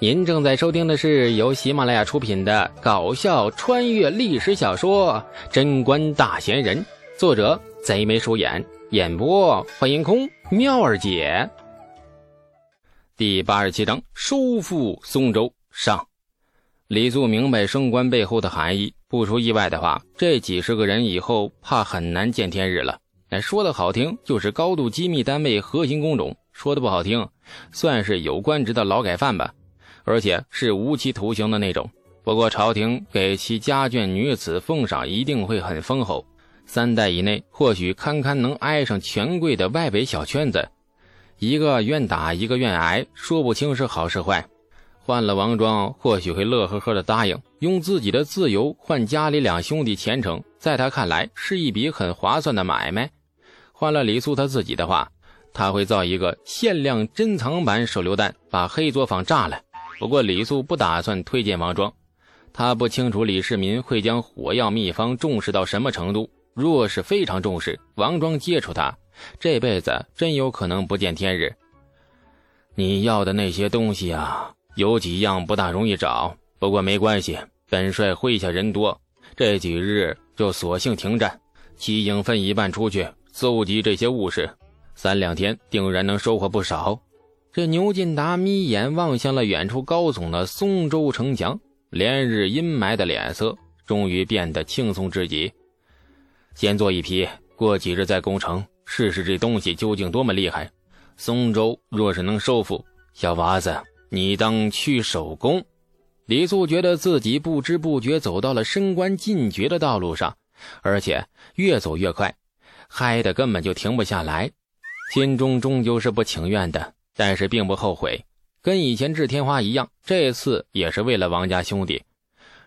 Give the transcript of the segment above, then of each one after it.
您正在收听的是由喜马拉雅出品的搞笑穿越历史小说《贞观大贤人》，作者贼眉鼠眼，演播欢迎空妙儿姐。第八十七章收复松州上。李素明白升官背后的含义，不出意外的话，这几十个人以后怕很难见天日了。哎，说的好听就是高度机密单位核心工种，说的不好听，算是有官职的劳改犯吧。而且是无期徒刑的那种。不过朝廷给其家眷女子奉赏一定会很丰厚，三代以内或许堪堪能挨上权贵的外围小圈子。一个愿打，一个愿挨，说不清是好是坏。换了王庄，或许会乐呵呵的答应，用自己的自由换家里两兄弟前程，在他看来是一笔很划算的买卖。换了李素他自己的话，他会造一个限量珍藏版手榴弹，把黑作坊炸了。不过李素不打算推荐王庄，他不清楚李世民会将火药秘方重视到什么程度。若是非常重视，王庄接触他，这辈子真有可能不见天日。你要的那些东西啊，有几样不大容易找，不过没关系，本帅麾下人多，这几日就索性停战，齐营分一半出去搜集这些物事，三两天定然能收获不少。这牛进达眯眼望向了远处高耸的松州城墙，连日阴霾的脸色终于变得轻松至极。先做一批，过几日再攻城，试试这东西究竟多么厉害。松州若是能收复，小娃子，你当去守功。李素觉得自己不知不觉走到了升官进爵的道路上，而且越走越快，嗨的根本就停不下来，心中终究是不情愿的。但是并不后悔，跟以前治天花一样，这次也是为了王家兄弟。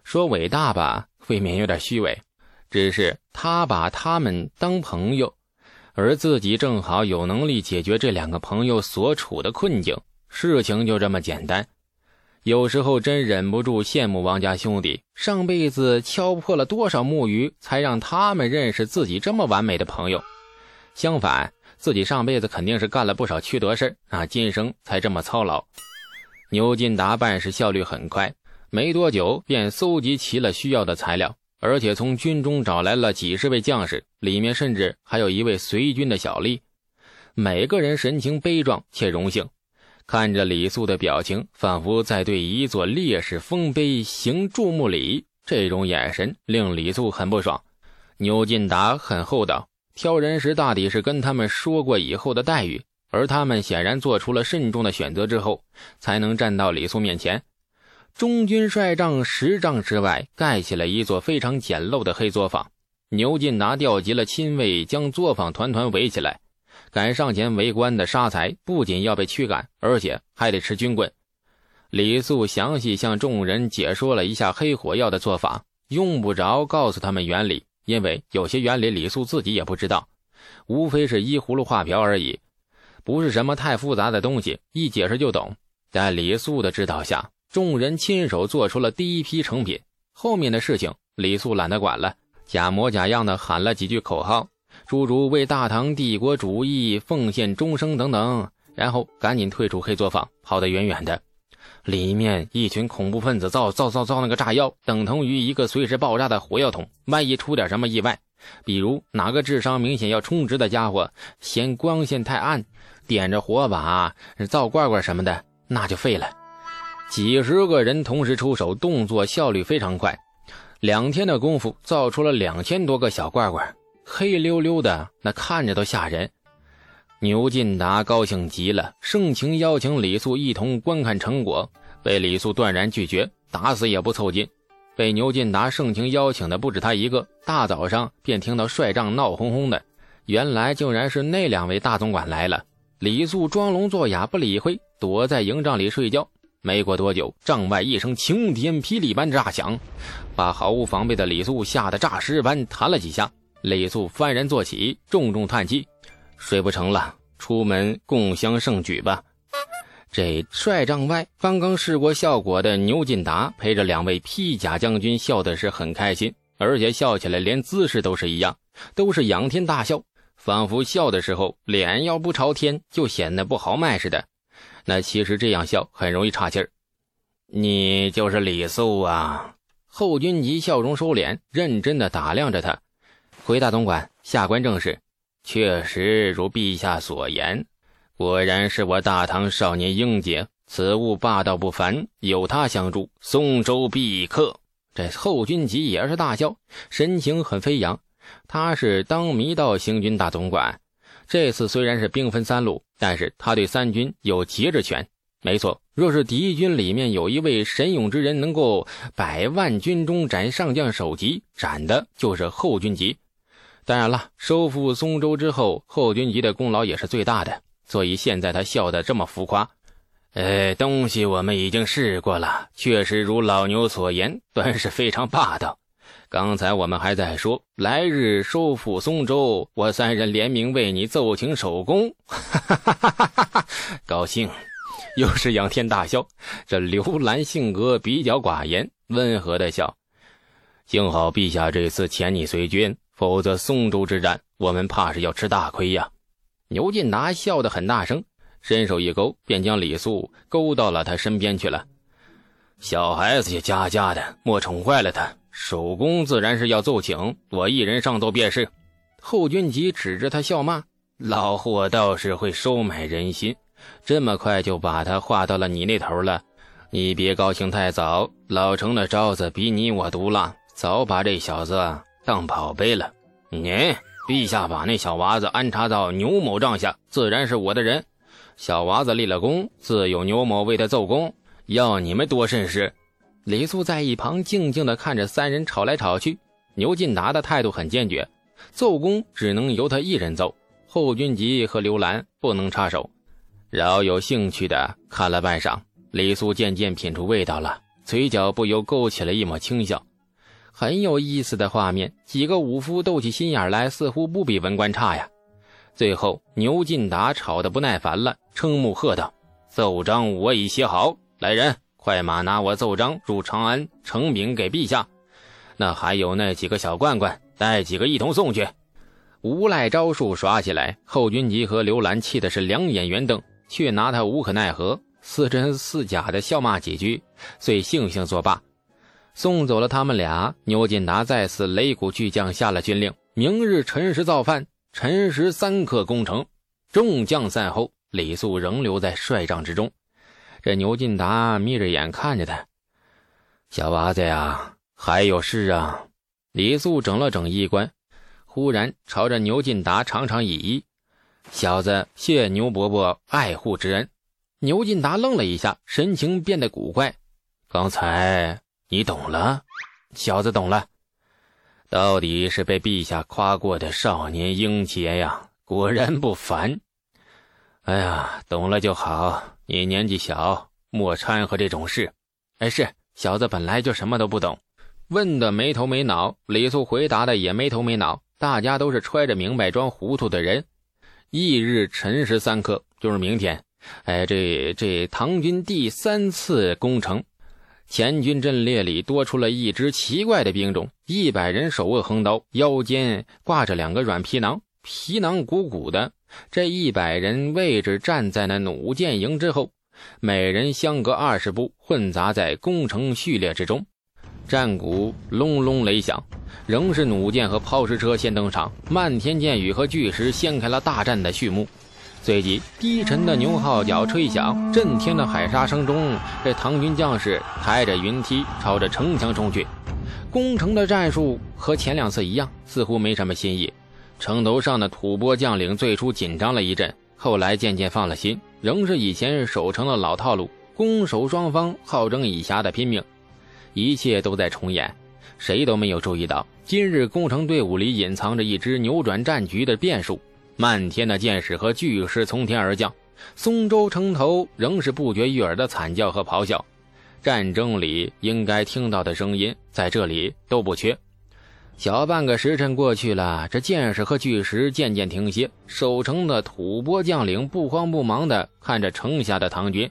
说伟大吧，未免有点虚伪。只是他把他们当朋友，而自己正好有能力解决这两个朋友所处的困境，事情就这么简单。有时候真忍不住羡慕王家兄弟，上辈子敲破了多少木鱼，才让他们认识自己这么完美的朋友。相反。自己上辈子肯定是干了不少缺德事啊，今生才这么操劳。牛金达办事效率很快，没多久便搜集齐了需要的材料，而且从军中找来了几十位将士，里面甚至还有一位随军的小吏。每个人神情悲壮且荣幸，看着李素的表情，仿佛在对一座烈士丰碑行注目礼。这种眼神令李素很不爽。牛进达很厚道。挑人时，大抵是跟他们说过以后的待遇，而他们显然做出了慎重的选择之后，才能站到李素面前。中军帅帐十丈之外盖起了一座非常简陋的黑作坊。牛进达调集了亲卫，将作坊团团围起来。敢上前围观的杀财，不仅要被驱赶，而且还得吃军棍。李素详细向众人解说了一下黑火药的做法，用不着告诉他们原理。因为有些原理李素自己也不知道，无非是依葫芦画瓢而已，不是什么太复杂的东西，一解释就懂。在李素的指导下，众人亲手做出了第一批成品。后面的事情李素懒得管了，假模假样的喊了几句口号，诸如为大唐帝国主义奉献终生等等，然后赶紧退出黑作坊，跑得远远的。里面一群恐怖分子造造造造那个炸药，等同于一个随时爆炸的火药桶。万一出点什么意外，比如哪个智商明显要充值的家伙嫌光线太暗，点着火把造罐罐什么的，那就废了。几十个人同时出手，动作效率非常快，两天的功夫造出了两千多个小罐罐，黑溜溜的，那看着都吓人。牛进达高兴极了，盛情邀请李素一同观看成果，被李素断然拒绝，打死也不凑近。被牛进达盛情邀请的不止他一个，大早上便听到帅帐闹哄哄的，原来竟然是那两位大总管来了。李素装聋作哑，不理会，躲在营帐里睡觉。没过多久，帐外一声晴天霹雳般炸响，把毫无防备的李素吓得诈尸般弹了几下。李素幡然坐起，重重叹气。睡不成了，出门共襄盛举吧。这帅帐外刚刚试过效果的牛进达陪着两位披甲将军笑的是很开心，而且笑起来连姿势都是一样，都是仰天大笑，仿佛笑的时候脸要不朝天就显得不豪迈似的。那其实这样笑很容易岔气儿。你就是李素啊？后军吉笑容收敛，认真的打量着他。回大总管，下官正是。确实如陛下所言，果然是我大唐少年英杰。此物霸道不凡，有他相助，松州必克。这后军吉也是大笑，神情很飞扬。他是当弥道行军大总管，这次虽然是兵分三路，但是他对三军有节制权。没错，若是敌军里面有一位神勇之人，能够百万军中斩上将首级，斩的就是后军吉。当然了，收复松州之后，后军吉的功劳也是最大的，所以现在他笑得这么浮夸。哎，东西我们已经试过了，确实如老牛所言，端是非常霸道。刚才我们还在说，来日收复松州，我三人联名为你奏请首功，哈哈哈哈哈！高兴。又是仰天大笑。这刘兰性格比较寡言，温和的笑。幸好陛下这次遣你随军，否则松州之战，我们怕是要吃大亏呀。牛进达笑得很大声，伸手一勾，便将李素勾到了他身边去了。小孩子也家家的，莫宠坏了他。手工自然是要奏请，我一人上奏便是。后军吉指着他笑骂：“老货倒是会收买人心。”这么快就把他划到了你那头了，你别高兴太早。老程的招子比你我毒辣，早把这小子当宝贝了。您，陛下把那小娃子安插到牛某帐下，自然是我的人。小娃子立了功，自有牛某为他奏功，要你们多甚事。李素在一旁静静地看着三人吵来吵去。牛进达的态度很坚决，奏功只能由他一人奏，后军吉和刘兰不能插手。饶有兴趣的看了半晌，李素渐渐品出味道了，嘴角不由勾起了一抹轻笑。很有意思的画面，几个武夫斗起心眼来，似乎不比文官差呀。最后，牛进达吵得不耐烦了，瞠目喝道：“奏章我已写好，来人，快马拿我奏章入长安呈禀给陛下。那还有那几个小罐罐，带几个一同送去。”无赖招数耍起来，后军集和刘兰气的是两眼圆瞪。却拿他无可奈何，似真似假的笑骂几句，遂悻悻作罢。送走了他们俩，牛进达再次擂鼓巨将下了军令：明日辰时造饭，辰时三刻攻城。众将散后，李素仍留在帅帐之中。这牛进达眯着眼看着他：“小娃子呀，还有事啊？”李素整了整衣冠，忽然朝着牛进达长长一揖。小子，谢牛伯伯爱护之恩。牛进达愣了一下，神情变得古怪。刚才你懂了？小子懂了。到底是被陛下夸过的少年英杰呀，果然不凡。哎呀，懂了就好。你年纪小，莫掺和这种事。哎，是小子本来就什么都不懂，问的没头没脑。李素回答的也没头没脑。大家都是揣着明白装糊涂的人。翌日辰时三刻，就是明天。哎，这这唐军第三次攻城，前军阵列里多出了一支奇怪的兵种，一百人手握横刀，腰间挂着两个软皮囊，皮囊鼓鼓的。这一百人位置站在那弩箭营之后，每人相隔二十步，混杂在攻城序列之中。战鼓隆隆雷响，仍是弩箭和炮石车先登场，漫天箭雨和巨石掀开了大战的序幕。随即，低沉的牛号角吹响，震天的海沙声中，这唐军将士抬着云梯朝着城墙冲去。攻城的战术和前两次一样，似乎没什么新意。城头上的吐蕃将领最初紧张了一阵，后来渐渐放了心，仍是以前守城的老套路，攻守双方好争以暇的拼命。一切都在重演，谁都没有注意到，今日攻城队伍里隐藏着一支扭转战局的变数。漫天的箭矢和巨石从天而降，松州城头仍是不绝于耳的惨叫和咆哮。战争里应该听到的声音，在这里都不缺。小半个时辰过去了，这箭矢和巨石渐渐停歇，守城的吐蕃将领不慌不忙地看着城下的唐军。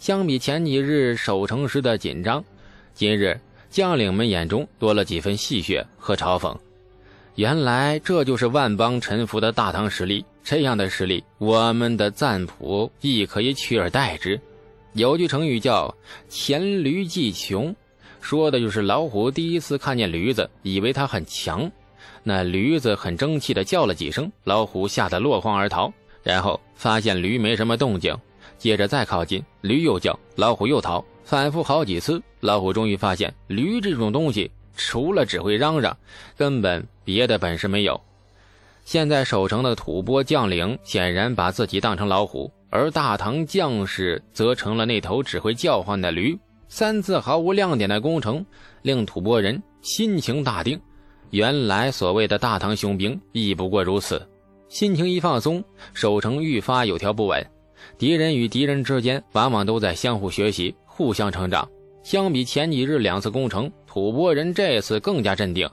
相比前几日守城时的紧张。今日将领们眼中多了几分戏谑和嘲讽。原来这就是万邦臣服的大唐实力。这样的实力，我们的赞普亦可以取而代之。有句成语叫“黔驴技穷”，说的就是老虎第一次看见驴子，以为它很强。那驴子很争气的叫了几声，老虎吓得落荒而逃。然后发现驴没什么动静，接着再靠近，驴又叫，老虎又逃。反复好几次，老虎终于发现驴这种东西除了只会嚷嚷，根本别的本事没有。现在守城的吐蕃将领显然把自己当成老虎，而大唐将士则成了那头只会叫唤的驴。三次毫无亮点的攻城，令吐蕃人心情大定。原来所谓的大唐雄兵亦不过如此。心情一放松，守城愈发有条不紊。敌人与敌人之间往往都在相互学习。互相成长。相比前几日两次攻城，吐蕃人这次更加镇定。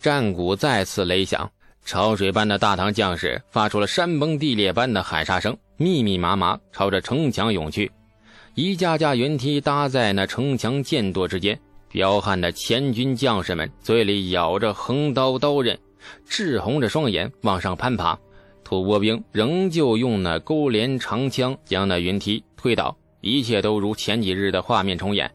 战鼓再次擂响，潮水般的大唐将士发出了山崩地裂般的喊杀声，密密麻麻朝着城墙涌去。一架架云梯搭在那城墙箭垛之间，彪悍的前军将士们嘴里咬着横刀刀刃，赤红着双眼往上攀爬。吐蕃兵仍旧用那钩镰长枪将那云梯推倒。一切都如前几日的画面重演，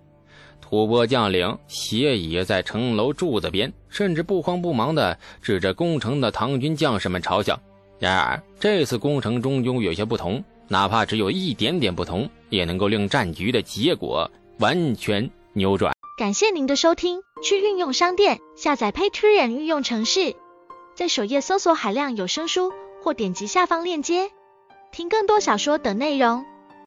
吐蕃将领斜倚在城楼柱子边，甚至不慌不忙地指着攻城的唐军将士们嘲笑。然而这次攻城终究有些不同，哪怕只有一点点不同，也能够令战局的结果完全扭转。感谢您的收听，去运用商店下载 Patreon 运用城市，在首页搜索海量有声书，或点击下方链接听更多小说等内容。